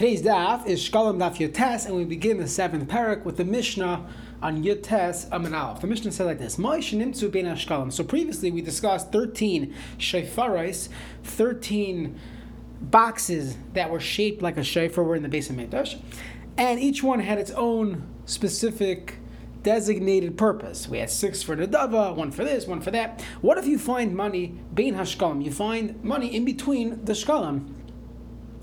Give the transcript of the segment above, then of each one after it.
Today's daf is Shkalim Daf Yotes, and we begin the seventh parak with the Mishnah on Yotes Amid Aleph. The Mishnah said like this: Ma'ishinimtzu ben Ashkalim. So previously we discussed thirteen shefarais, thirteen boxes that were shaped like a shofar were in the base of Mikdash, and each one had its own specific designated purpose. We had six for the dava, one for this, one for that. What if you find money bein hashkalim? You find money in between the shkalim.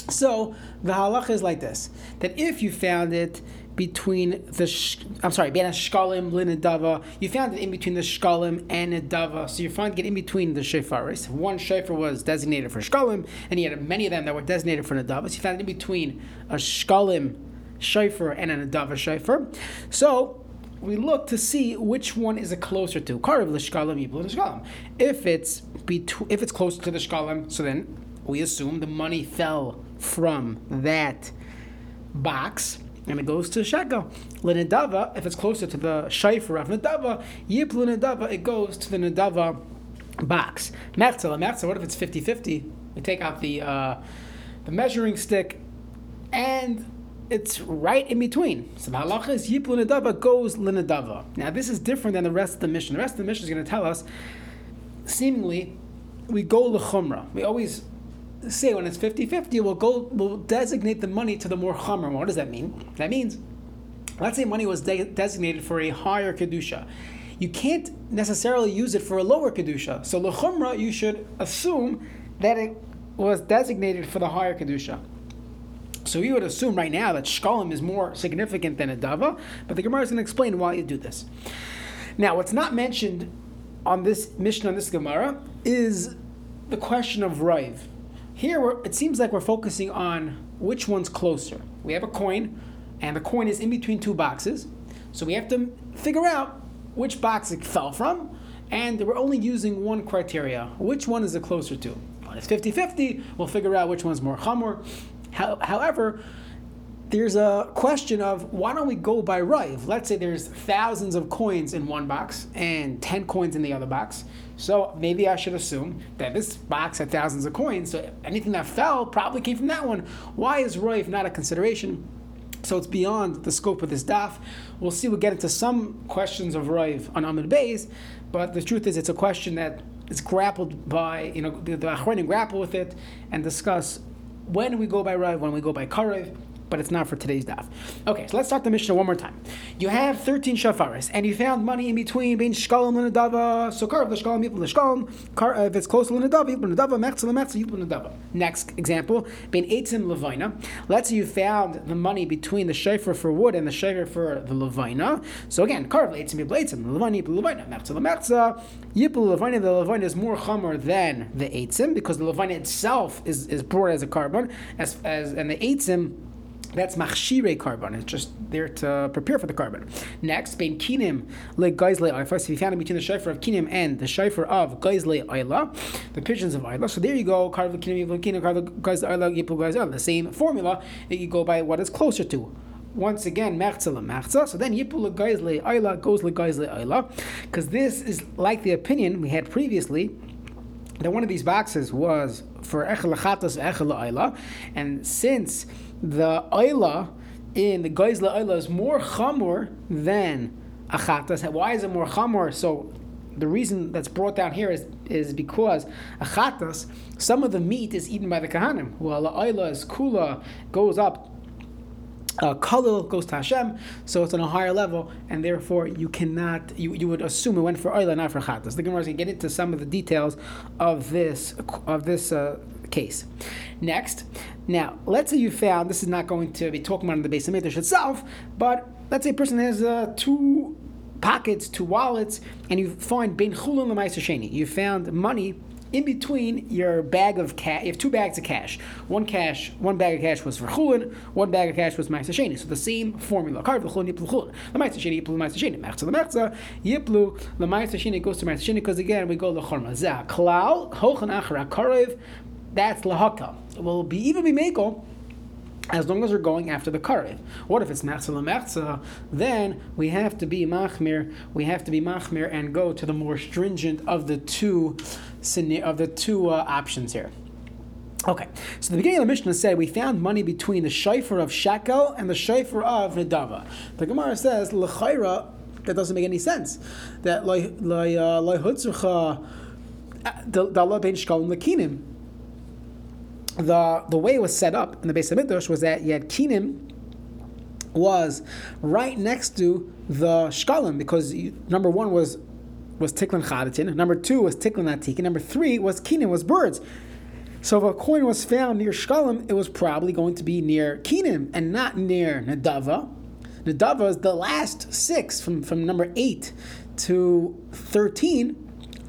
So the halacha is like this: that if you found it between the sh- I'm sorry, ben shkalim linadava, you found it in between the shkalim and a dava. So you find it in between the shefaris. One shefer was designated for shkalim, and he had many of them that were designated for nadava. So you found it in between a shkalim shefer and a nadava shefer. So we look to see which one is it closer to. Karav l'shkalim. If it's between, if it's closer to the shkalim, so then we assume the money fell from that box and it goes to shekel. Linadava, if it's closer to the shayfer of nedava, yiplu nedava, it goes to the nedava box. Mertza, mertza, what if it's 50-50? We take out the uh, the measuring stick and it's right in between. So the halacha is yiplu nedava goes Linadava. Now this is different than the rest of the Mishnah. The rest of the Mishnah is going to tell us, seemingly, we go l'chumra. We always say when it's 50-50, we'll go, we'll designate the money to the more chumra. What does that mean? That means, let's say money was de- designated for a higher kedusha. You can't necessarily use it for a lower kedusha. So l'chumra, you should assume that it was designated for the higher kedusha. So we would assume right now that shkalim is more significant than a dava, but the Gemara is going to explain why you do this. Now, what's not mentioned on this Mishnah on this Gemara is the question of rive. Here, it seems like we're focusing on which one's closer. We have a coin, and the coin is in between two boxes, so we have to figure out which box it fell from, and we're only using one criteria. Which one is it closer to? When it's 50 50, we'll figure out which one's more chamor. However, there's a question of why don't we go by rive? Let's say there's thousands of coins in one box and 10 coins in the other box. So maybe I should assume that this box had thousands of coins, so anything that fell probably came from that one. Why is rive not a consideration? So it's beyond the scope of this daf. We'll see, we'll get into some questions of rive on Amid Bays, but the truth is it's a question that is grappled by, you know, the, the Achronim grapple with it and discuss when we go by Rav, when we go by Karev, but it's not for today's daf. Okay, so let's start the Mishnah one more time. You have 13 shafaris, and you found money in between being shkalim and nadava. So kar of the shkalim, yipul shkalim. Uh, if it's close to nadava, yipul nadava, mechzel mechzel, yipul nadava. Next example, being eitzim levina. Let's say you found the money between the shayfer for wood and the shayfer for the levina. So again, kar of eitzim, yipul eitzim, levina, yipul levina, mechzel mechzel, yipul levina. The levina is more chamer than the eitzim because the levina itself is, is brought as a korban, as, as and the eitzim that's machshire korban. It's just there to prepare for the korban. Next, bein kinim le geizle ayla. So you found it between the shofar of kinim and the shofar of geizle ayla, the pigeons of ayla. So there you go. Karv kinim yipul kinim geizle ayla yipul geizle The same formula that you go by what is closer to once again mechza mechza. So then yipul geizle ayla goes le geizle ayla, because this is like the opinion we had previously that one of these boxes was for echel echel ayla, and since the oila in the Geizla oila is more chamor than achatas. Why is it more chamor? So the reason that's brought down here is, is because achatas, some of the meat is eaten by the kahanim, the oila is kula goes up. Uh, color goes to Hashem, so it's on a higher level, and therefore you cannot, you, you would assume it went for oil, not for chatas. The Gemara is going to get into some of the details of this of this uh, case. Next, now let's say you found this is not going to be talking about in the base of itself, but let's say a person has uh, two pockets, two wallets, and you find ben chulun sheni. You found money in between your bag of cash, you have two bags of cash. One cash, one bag of cash was for chulin, one bag of cash was ma'aser sheni. So the same formula. Kar v'chulin yiplu. The ma'aser sheni yiplu ma'aser sheni. Mechza the mechza yiplu the ma'aser sheni goes to ma'aser sheni because again we go lechorma. Zah klal hochan achra karev. That's lahaka. It will be even be mekel as long as we're going after the karev. What if it's mechza lemechza? Then we have to be machmir. We have to be machmir and go to the more stringent of the two of the two uh, options here. Okay, so the beginning of the Mishnah said we found money between the shayfer of shekel and the shayfer of nedava. The Gemara says l'chayra that doesn't make any sense. That loy loy uh, uh, the Allah shkalim lekinim. The the way it was set up in the base of Midrash was that you had kinim was right next to the shkalim because you, number one was was tiklin chadatin, number two was tiklin atik, and number three was kinim was birds. So if a coin was found near Shkalim, it was probably going to be near Kinim and not near Nadava. Nadava is the last six from, from number 8 to 13.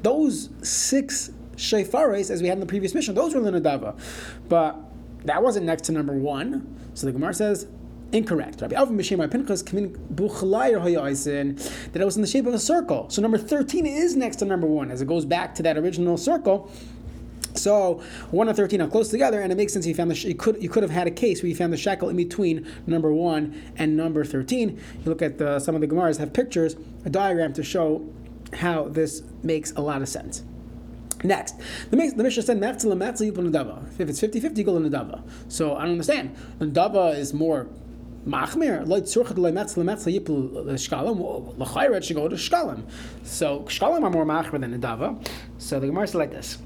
Those six Shefares, as we had in the previous Mishnah, those were the Nadava. But that wasn't next to number 1. So the Gemara says, incorrect. Rabbi Alvin B'Shem Pinchas that it was in the shape of a circle. So number 13 is next to number 1 as it goes back to that original circle. So one and thirteen are close together, and it makes sense. You found the you could you could have had a case where you found the shackle in between number one and number thirteen. You look at the, some of the Gemaras have pictures, a diagram to show how this makes a lot of sense. Next, the, the Mishnah said Metzla Yipul Nadava. If it's 50-50, go to Nadava. So I don't understand. Nadava is more machmir. Like tzurchat lemetzla metzla yipul shkalim. L'chayret should go to shkalim. So shkalim are more machmir than Nadava. So the Gemara said like this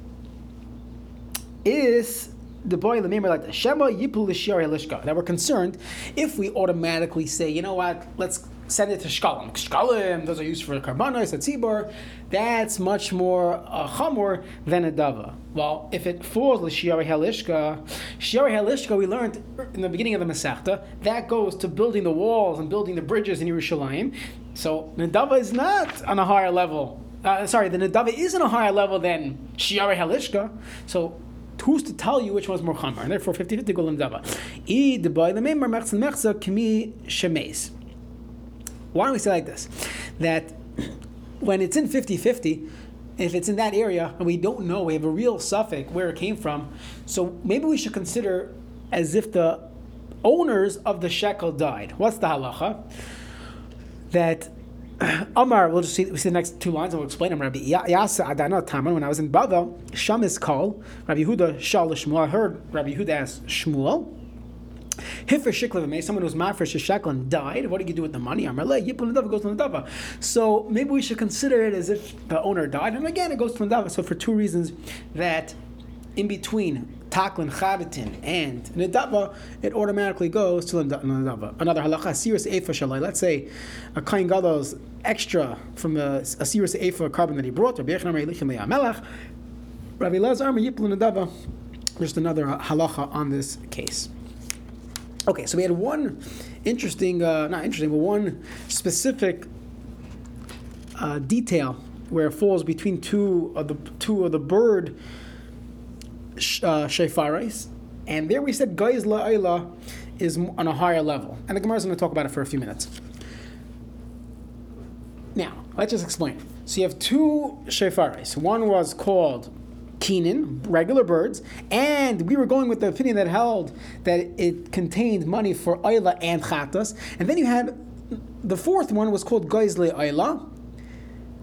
is the boy Lemimir like the Shema Yipul Lishka. That we're concerned if we automatically say, you know what, let's send it to Shkalim. Shkalim, those are used for Karbanos, Tzibor. That's much more uh, chamor than a dava. Well, if it falls l'shiari halishka, shiari halishka, we learned in the beginning of the Masechta, that goes to building the walls and building the bridges in Yerushalayim. So Nadava is not on a higher level. Uh, sorry, the Nadava is on a higher level than Shiari Halishka. So who's to tell you which one's more chamar? And therefore, 50 50 golim dava. Id by the member mechza mechza kemi shemes. Why don't we say like this? That when it's in 50 50, if it's in that area and we don't know, we have a real suffix where it came from, so maybe we should consider as if the owners of the shekel died. What's the halacha? That Amar, we'll just see, we see the next two lines and we'll explain them. Rabbi Yasa Adana Taman, when I was in Bavel, Shamis call, Rabbi Huda Shal Shmuel, I heard Rabbi Huda ask Shmuel, Hifer Shiklev someone who's mafresh Sheklin died. What do you do with the money? Amarle Nadava goes to Nadava. So maybe we should consider it as if the owner died, and again it goes to Nadava. So for two reasons that in between taklin charitin and nedava, it automatically goes to nedava. Another halacha, sirus efa shalai. Let's say a kain gadol's extra from a, a sirus efa korban that he brought. Rabbi Lazar. Just another halacha on this case. Okay, so we had one interesting, uh, not interesting, but one specific uh, detail where it falls between two of the two of the bird uh, shefaris, and there we said Gaiz La'ila is on a higher level. And the Gemara is going to talk about it for a few minutes. Now, let's just explain. So you have two shefaris. One was called Keenan, regular birds, and we were going with the opinion that held that it contained money for Ayla and Chatas. And then you had the fourth one was called Geizle Ayla,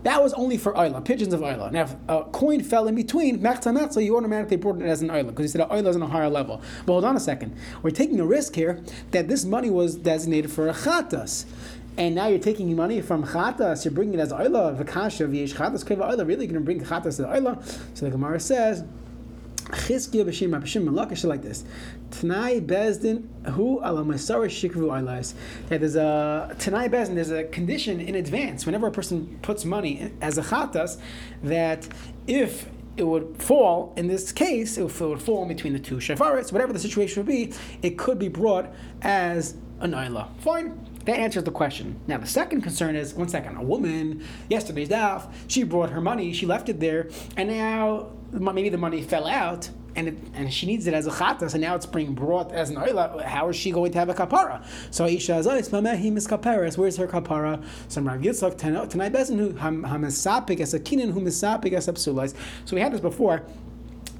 that was only for Ayla, pigeons of Ayla. Now, if a coin fell in between, Mechta Mechta, you automatically brought it as an Ayla, because you said Ayla is on a higher level. But hold on a second. We're taking a risk here that this money was designated for a Chatas. And now you're taking money from Chatas, you're bringing it as Ayla, Vakasha, Vyesh Chatas, Keva Ayla, really going to bring Chatas to Ayla? So the Gemara says, Chizkiah b'shem b'shem malakish like this. Tanai bezdin hu ala masar shikru alais. That there's a Tanai bezdin. There's a condition in advance whenever a person puts money as a chatas that if it would fall in this case, if it would fall in between the two shafarets, whatever the situation would be, it could be brought as an ayla. Fine. That answers the question. Now, the second concern is one second, a woman, yesterday's daf, she brought her money, she left it there, and now maybe the money fell out and it, and she needs it as a chata, so now it's being brought as an oila. How is she going to have a kapara? So Isha is is kaparas. Where's her kapara? So Rav Yitzchak tonight bezin who hamisapik as a kinin who misapik as absulais. So we had this before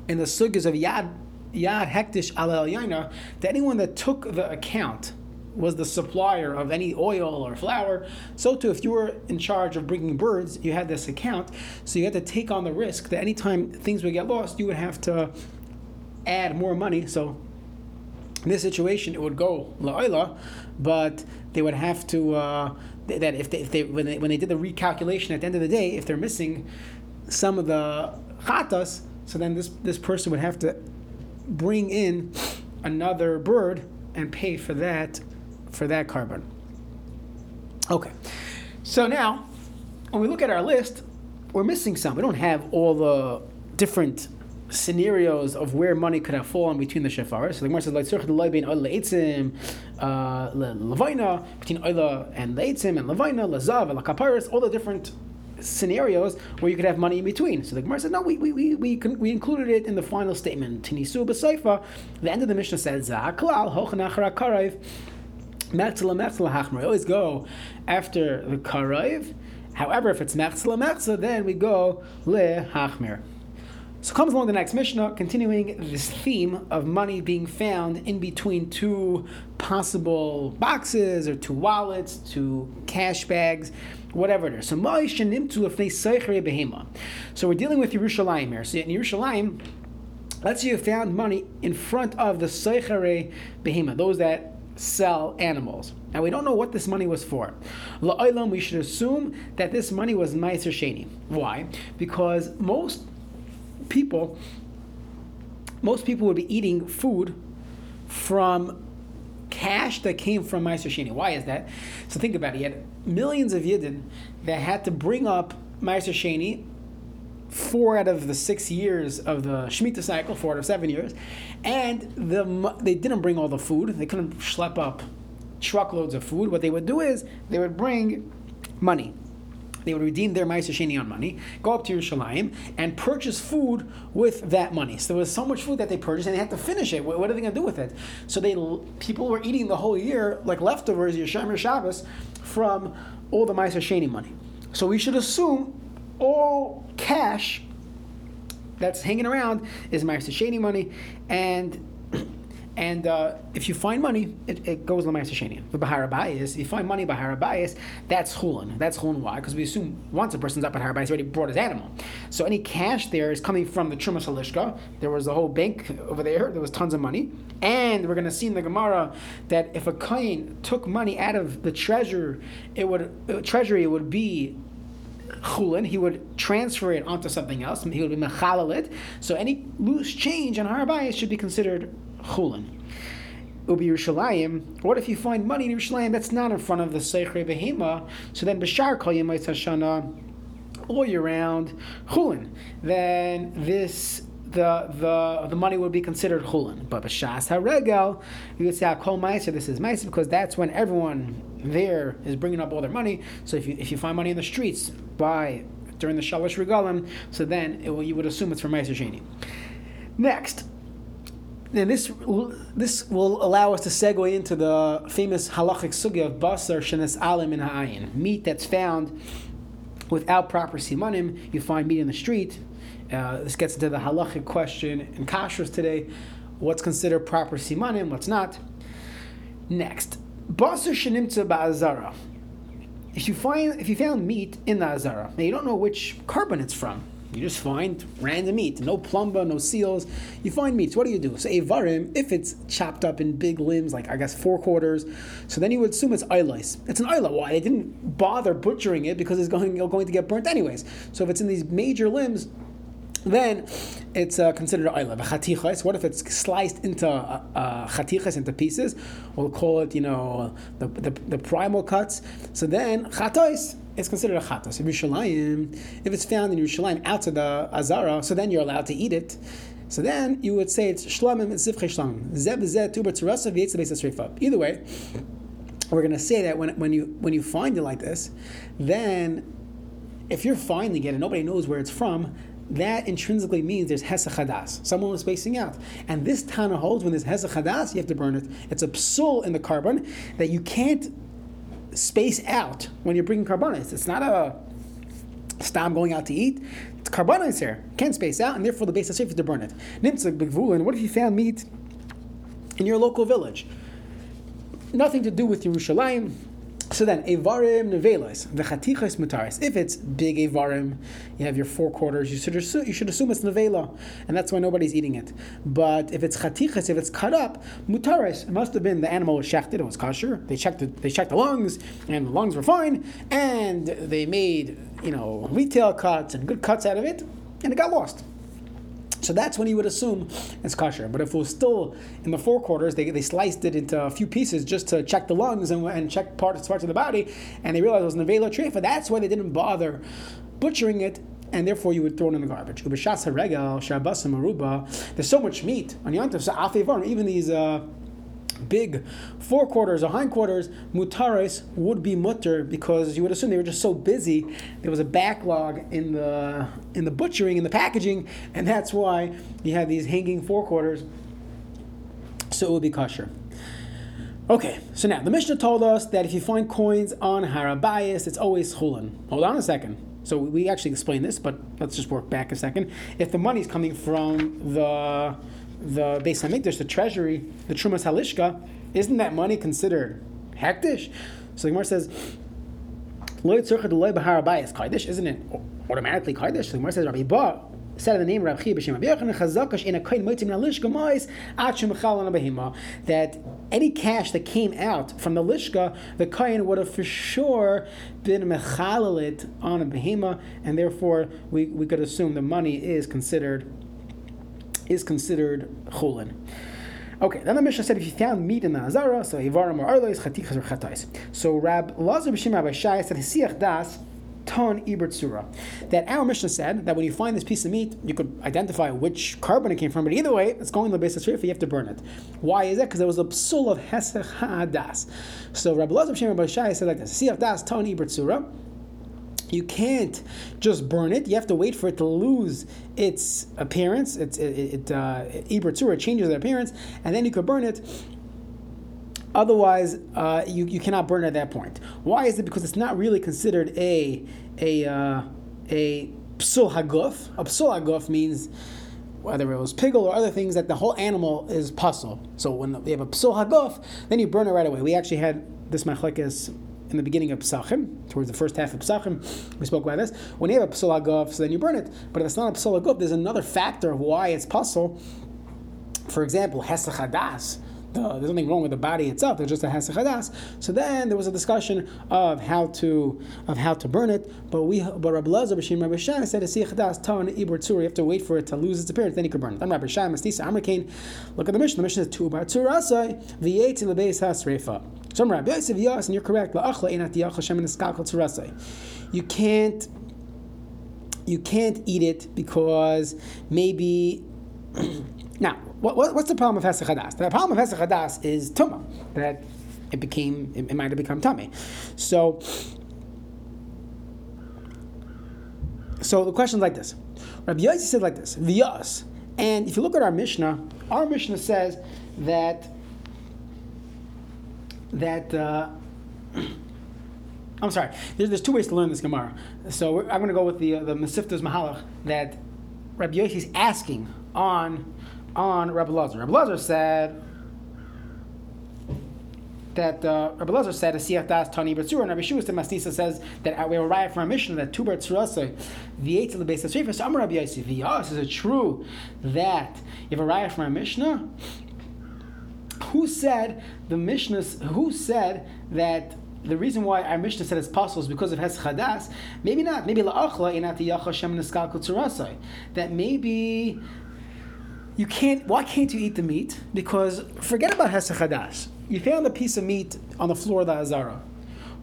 in the sugas of yad yad hektish yaina that anyone that took the account was the supplier of any oil or flour. So too, if you were in charge of bringing birds, you had this account, so you had to take on the risk that anytime things would get lost, you would have to add more money. So in this situation, it would go la'ila, but they would have to uh, that if they, if they when they when they did the recalculation at the end of the day, if they're missing some of the chatas, so then this this person would have to bring in another bird and pay for that for that korban. Okay, so now when we look at our list, we're missing some. We don't have all the different scenarios of where money could have fallen between the shafar. So the Gemara says, "Like tzurch bein oil leitzim, uh, levina between oil and leitzim and levina, lazav and lakaparis, all the different scenarios where you could have money in between. So the Gemara said, no, we, we, we, we, we included it in the final statement. Tinisu b'seifa, the end of the Mishnah says, Za'aklal, hochanachar akarayv, Metzla Metzla Hachmer. always go after the Karaiv. However, if it's Metzla Metzla, then we go Le Hachmer. So comes along the next Mishnah, continuing this theme of money being found in between two possible boxes or two wallets, two cash bags, whatever it is. So Ma'ish and Nimtu Behema. So we're dealing with Yerushalayim here. So in Yerushalayim, let's say you found money in front of the Seichere Behema, those that sell animals. Now we don't know what this money was for. La'olam, we should assume that this money was Meiser Sheni. Why? Because most people, most people would be eating food from cash that came from Meiser Sheni. Why is that? So think about it. You had millions of Yidden that had to bring up Meiser Sheni four out of the six years of the Shemitah cycle, four out of seven years, and the, they didn't bring all the food. They couldn't schlep up truckloads of food. What they would do is they would bring money. They would redeem their Ma'aser Sheni on money, go up to Yerushalayim, and purchase food with that money. So there was so much food that they purchased, and they had to finish it. What, what are they going to do with it? So they people were eating the whole year like leftovers, Yeshem Shabbos, from all the Ma'aser Sheni money. So we should assume all cash that's hanging around is Ma'aser Sheni money, and and uh, if you find money, it, it goes sheni. The bahar bayis, you find money bahar bayis, that's chulin. That's chulin. Why? Because we assume once a person's up at har bayis, already brought his animal. So any cash there is coming from the trumas halishka. There was a whole bank over there. There was tons of money, and we're going to see in the Gemara that if a kohen took money out of the treasure, it would uh, treasury it would be chulin, he would transfer it onto something else. He would be mechalal So any loose change on har should be considered chulin. Ubi Yerushalayim. What if you find money in Yerushalayim that's not in front of the Seichre Behema? So then Bashar Kol Yemait Hashana all year round chulin. Then this the the the money would be considered chulin. But b'shas haregel, you would say ah, kol ma'aser. This is ma'aser because that's when everyone there is bringing up all their money. So if you if you find money in the streets by during the shalosh regalim, so then will, you would assume it's from ma'aser sheni. Next, and this this will allow us to segue into the famous halachic sugya of basar shenes alim in ha'ayin, meat that's found without proper simanim. You find meat in the street. Uh, this gets into the halachic question in kashrus today: what's considered proper simanim, what's not. Next, basar shenimtza ba'azara. If you find if you found meat in the azara, now you don't know which korban it's from. You just find random meat, no plumba, no seals. You find meats. What do you do? So avarim, if it's chopped up in big limbs, like I guess four quarters, so then you would assume it's eilais. It's an eila. Why? They didn't bother butchering it because it's going, you're going to get burnt anyways. So if it's in these major limbs, then it's uh, considered ayla. Chatichas. What if it's sliced into uh, uh, into pieces? We'll call it, you know, the, the, the primal cuts. So then chatos is considered a chatos. If Yerushalayim, if it's found in Yerushalayim outside the azara, so then you're allowed to eat it. So then you would say it's shlamim it's zivche shlamim. Zeb zeh tuber tzarasa v'yetz Either way, we're going to say that when, when you when you find it like this, then if you're finding it and nobody knows where it's from, that intrinsically means there's Hesach Someone was spacing out. And this Tana holds when there's Hesach you have to burn it. It's a psul in the korban that you can't space out when you're bringing korbanos. It's not a stam going out to eat. It's korbanos here. Can't space out, and therefore the base is safe to burn it. Nimtzak b'gvulin. What if you found meat in your local village? Nothing to do with Yerushalayim. So then, Avarim nevelos, v'chatichos mutaris. If it's big Avarim, you have your four quarters, you should, assume, you should assume it's nevela, and that's why nobody's eating it. But if it's chatichos, if it's cut up, mutaris, it must have been the animal was shechted, it was kosher. They checked the, they checked the lungs, and the lungs were fine, and they made, you know, retail cuts and good cuts out of it, and it got lost. So that's when you would assume it's kosher. But if it was still in the four quarters, they, they sliced it into a few pieces just to check the lungs and, and check parts, parts of the body, and they realized it was an nevela trefa. That's why they didn't bother butchering it and therefore you would throw it in the garbage. There's so much meat on Yantav, so even these uh, big forequarters or hindquarters, mutares would be mutter because you would assume they were just so busy. There was a backlog in the in the butchering in the packaging, and that's why you have these hanging forequarters. So it would be kosher. Okay, so now the Mishnah told us that if you find coins on Harabayas, it's always chulin. Hold on a second. So we actually explained this, but let's just work back a second. If the money is coming from the the Beis Hamikdash, the treasury, the Trumas Halishka, isn't that money considered hektish? So the Gemara says, "Lo yitzurcha loy b'har abayis kaidish." Isn't it automatically kaidish? So the Gemara says, "Rabbi Ba." Said the name Rabbi B'Shem Abiyachan Chazakash in a kain moitim nalishka mois achim on behima that any cash that came out from the lishka, the kain would have for sure been mechalalit on a behima, and therefore we, we could assume the money is considered is considered chulin. Okay, then the Mishnah said if you found meat in the Azara, so Hivarim or Arlois, Chatichas or Chatais. So Rab Lazar B'Shem Rabbi Shai said Hisiach Das ton ibert surah. That our Mishnah said that when you find this piece of meat, you could identify which korban it came from, but either way, it's going to the base of you have to burn it. Why is that? Because there was a psul of hesech ha'adas. So Rabbi Lazar B'Shem Rabbi Shai said like this: Hisiach Das ton ibert surah. You can't just burn it. You have to wait for it to lose its appearance. It's it, it uh, changes the appearance, and then you could burn it. Otherwise, uh, you, you cannot burn at that point. Why is it? Because it's not really considered a a uh, a psul haguf. A psul haguf means whether it was pigel or other things that the whole animal is puzzle. So when we have a psul haguf, then you burn it right away. We actually had this machlekes in the beginning of Pesachim, towards the first half of Pesachim, we spoke about this. When you have a Psul Agov, so then you burn it. But if it's not a Psul Agov, there's another factor of why it's puzzle. For example, Hesach Hadas the, there's nothing wrong with the body itself. There's just a hasachadas. So then there was a discussion of how to of how to burn it. But we but Rabbi Lazar B'Shim Rabbi Shai said a chadas tan ibur tzur. You have to wait for it to lose its appearance, then you can burn it. Then Rabbi Shai Mastisa Amrikain. Look at the Mishnah. The Mishnah is two bar tzurasai v'yeti lebeis hasreifa. Some Rabbi Yosef Yas, and you're correct. You can't you can't eat it because maybe now what, what, what's the problem of Hesach Hadas? The problem of Hesach Hadas is tuma that it became, it, it might have become tummy. So, so the question is like this. Rabbi Yossi said like this, V'yas. And if you look at our Mishnah, our Mishnah says that, that, uh, I'm sorry. There's, there's two ways to learn this Gemara. So I'm going to go with the uh, the Mesiftas Mahalach that Rabbi Yossi is asking on on Rabbi Lazar. Rabbi Lazar said that uh, Rabbi Lazar said a siyach das tani betzura, and Rabbi Shua said Mastisa says that we have a riot from a Mishnah that two betzurasa v'yetz the of shrefa. So Rabbi Yosef, yes, is it true that you have a riot from a Mishnah? Who said the Mishnah? Who said that? The reason why our Mishnah said it's possible is because of Hes Chadas. Maybe not. Maybe la'achla inati yacha shem neskal That maybe you can't. Why can't you eat the meat? Because forget about hesach You found a piece of meat on the floor of the azara.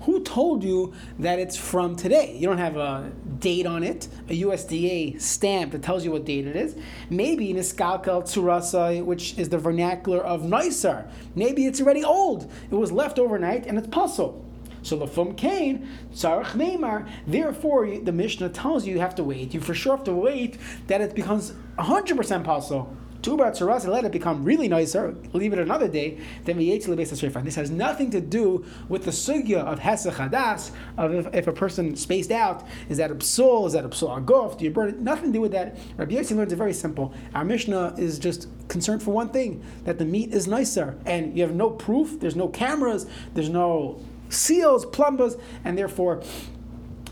Who told you that it's from today? You don't have a date on it, a USDA stamp that tells you what date it is. Maybe niskalkal tsurasa, which is the vernacular of nicer. Maybe it's already old. It was left overnight and it's puzzle. So lefum kain tzarich neimar. Therefore, the Mishnah tells you you have to wait. You for sure have to wait that it becomes 100% puzzle two batzuras and let it become really nicer, leave it another day, then we ate the base strainer This has nothing to do with the sugya of hesach hadas, of if, if, a person spaced out, is that a psul, is that a psul agof, do you burn it? Nothing to do with that. Rabbi Yossi learns it very simple. Our Mishnah is just concerned for one thing, that the meat is nicer, and you have no proof, there's no cameras, there's no seals, plumbers, and therefore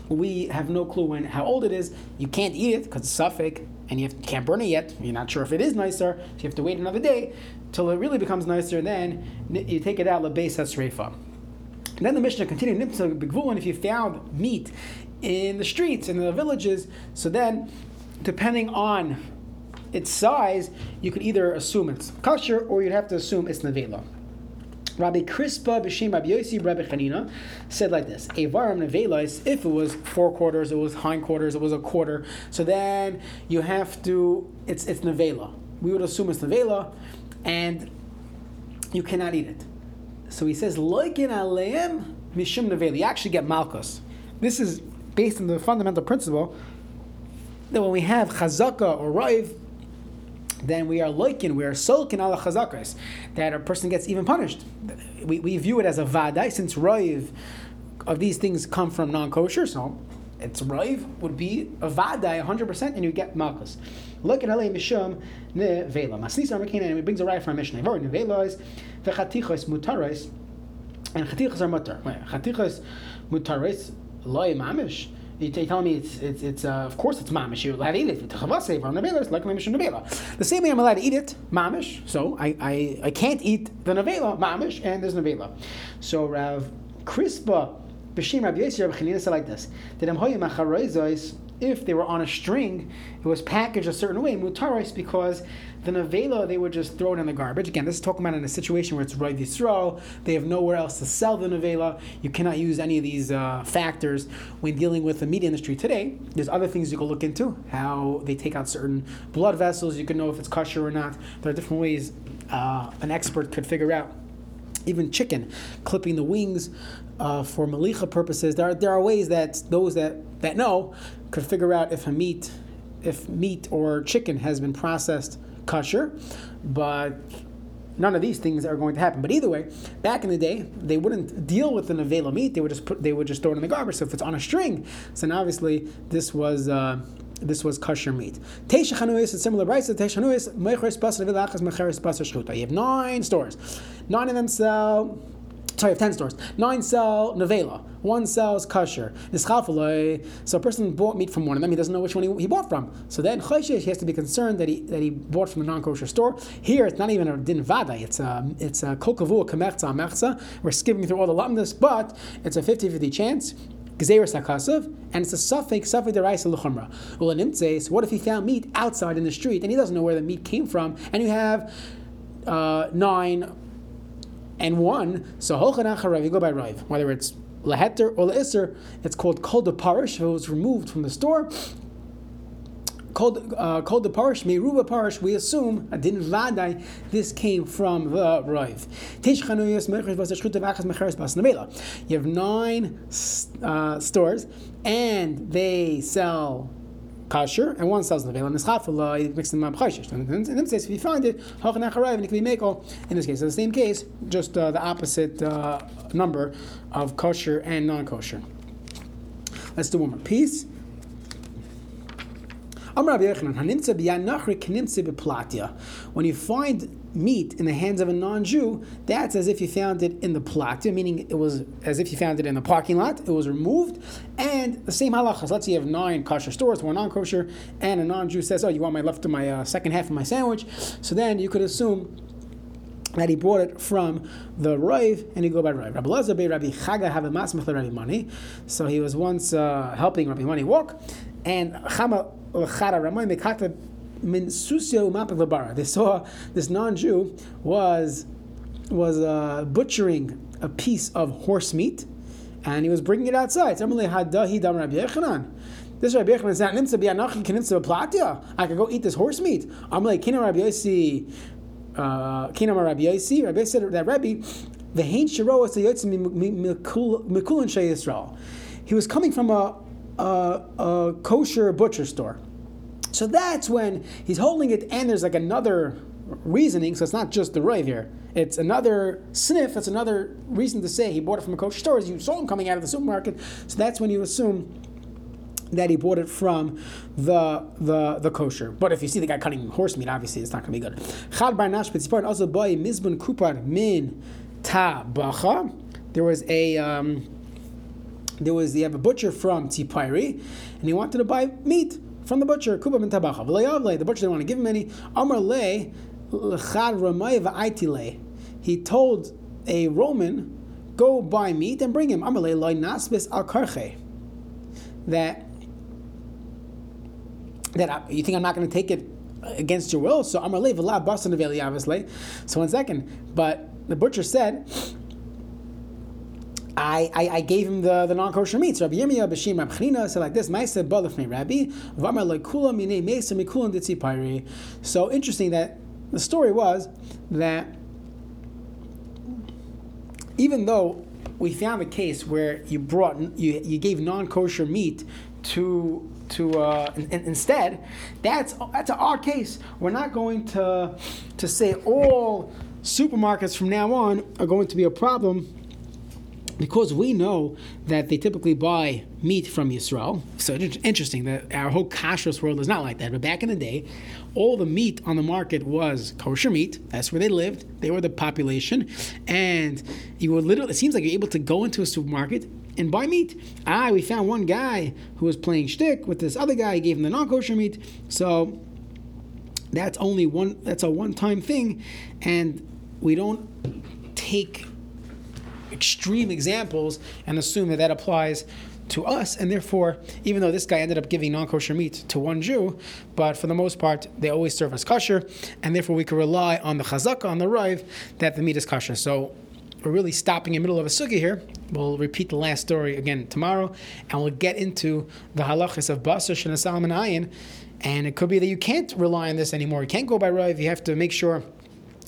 we have no clue when how old it is. You can't eat it because it's suffix, and you, have, can't burn it yet. You're not sure if it is nicer, so you have to wait another day till it really becomes nicer. And Then you take it out lebeis hasreifa. And then the Mishnah continued, and if you found meat in the streets, in the villages, so then, depending on its size, you could either assume it's kosher or you'd have to assume it's nevela. Rabbi Crispa b'shem Rabbi Yossi Rabbi Chanina said like this: Avarim nevelos. If it was four quarters, it was hindquarters, it was a quarter. So then you have to. It's it's nevela. We would assume it's nevela, and you cannot eat it. So he says loikin aleim mishum nevela. You actually get malchus. This is based on the fundamental principle that when we have chazaka or raiv, then we are loikin, we are solkin ala chazakas, that a person gets even punished. We, we view it as a vadai, since roiv of these things come from non kosher, so it's roiv would be a vadai 100%, and you get malchus. Look at alei mishum Nevela. Masnis armakin, and it brings a right from Mishnah. Vor ne vela is vechatichos mutaris, and chatichos are mutar. Chatichos mutaris loy mamish. You tell me it's it's, it's uh, of course it's mamish. You're allowed to eat it. The same way I'm allowed to eat it, mamish. So I, I, I can't eat the nevela, mamish, and there's nevela. So Rav Crispa b'shem Rav Yossi Rav Chanina said like this: That if they were on a string, it was packaged a certain way, mutaris, because the nevela, they would just throw it in the garbage. Again, this is talking about in a situation where it's Rav Yisrael. They have nowhere else to sell the nevela. You cannot use any of these uh, factors when dealing with the meat industry today. There's other things you can look into, how they take out certain blood vessels. You can know if it's kosher or not. There are different ways uh, an expert could figure out even chicken, clipping the wings uh, for malicha purposes. There are, there are ways that those that, that know could figure out if a meat, if meat or chicken has been processed kosher, but none of these things are going to happen. But either way, back in the day, they wouldn't deal with an avela meat. They would just put, they would just throw it in the garbage. So if it's on a string, then obviously this was. Uh, this was kosher meat. Teisha chanuis is similar rice. Teisha chanuis. You have nine stores. Nine of them sell sorry, have 10 stores. Nine sell nevela. One sells kosher. So a person bought meat from one of them, he doesn't know which one he, bought from. So then he has to be concerned that he, that he bought from a non-kosher store. Here, it's not even a din vada, it's a, it's a kolkavu kamerza mechza. We're skipping through all the lamdas, but it's a 50-50 chance. Gzeres HaKasav, and it's a suffix, suffix deraisa luchumra. Well, l'chumra. So what if he found meat outside in the street and he doesn't know where the meat came from, and you have uh, nine and one, so Holchan Acharav, you go by Rive. Whether it's Laheter or La'isr, it's called Kol de Parish, if it was removed from the store. Called uh, the parish, Meruba parish, we assume, Adin Vadai, this came from the Rive. You have nine uh, stores, and they sell kosher, and one sells nevela nischafala, you mix them up chayshish. In this case, if you find it, hachan and can be meko. In this case, in the same case, just uh, the opposite uh, number of kosher and non-kosher. Let's do one more piece. When you find meat in the hands of a non-Jew, that's as if you found it in the platia, meaning it was as if you found it in the parking lot. It was removed, and the same halachas. Let's say you have nine kosher stores, one non-kosher, and a non-Jew says, "Oh, you want my left to my uh, second half of my sandwich?" So then you could assume that he brought it from the Rav, and he go by Rav. Rabbi Lazar Rabbi Chaga have a Rabbi Mani. So he was once uh, helping Rabbi Mani walk, and Chama They saw this non-Jew was was uh, butchering a piece of horse meat, and he was bringing it outside. This Rabbi kinimtza b'platia. I could go eat this horse meat. I'm like, kina Rabbi Yossi, uh, kina Rabbi Yossi. Rabbi said that Rabbi, the hain shiro the yotzim mikulin shei. He was coming from a, a, a kosher butcher store. So that's when he's holding it, and there's like another reasoning. So it's not just the rave here; it's another sniff. That's another reason to say he bought it from a kosher store. As you saw him coming out of the supermarket, so that's when you assume that he bought it from the the the kosher. But if you see the guy cutting horse meat, obviously it's not going to be good. Also boy mizbun kupar min ta bacha. there was a um, there was you have a butcher from Tipari, and he wanted to buy meat from the butcher. Kuba ben tabacha. The butcher didn't want to give him any. Amar le ramay He told a Roman, "Go buy meat and bring him." Amar le loy nasbis al karche. That that uh, you think I'm not going to take it against your will? So Amar le v'la obviously. So one second, but the butcher said. I, I, I, gave him the, the non-kosher meats. Rabbi Yirmiyah b'Shim Rab Chanina said like this: "Ma'aseh balafnei Rabbi v'amar le'kula minei meisa mikulan ditzipari." So interesting that the story was that even though we found a case where you brought you, you gave non-kosher meat to to uh, instead that's that's an odd case we're not going to to say all supermarkets from now on are going to be a problem because we know that they typically buy meat from Yisrael. So it's interesting that our whole kashrus world is not like that. But back in the day, all the meat on the market was kosher meat. That's where they lived. They were the population, and you were literally. It seems like you're able to go into a supermarket and buy meat. Ah, we found one guy who was playing shtick with this other guy. He gave him the non-kosher meat. So that's only one. That's a one-time thing, and we don't take extreme examples and assume that that applies to us, and therefore, even though this guy ended up giving non-kosher meat to one Jew, but for the most part, they always serve as kosher, and therefore we can rely on the chazaka, on the rive, that the meat is kosher. So we're really stopping in the middle of a sugi here. We'll repeat the last story again tomorrow, and we'll get into the halachas of basar and ayin, and it could be that you can't rely on this anymore. You can't go by rive. You have to make sure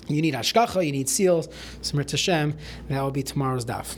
you need ashkacha, you need seals, Smir Tashem. That will be tomorrow's daf.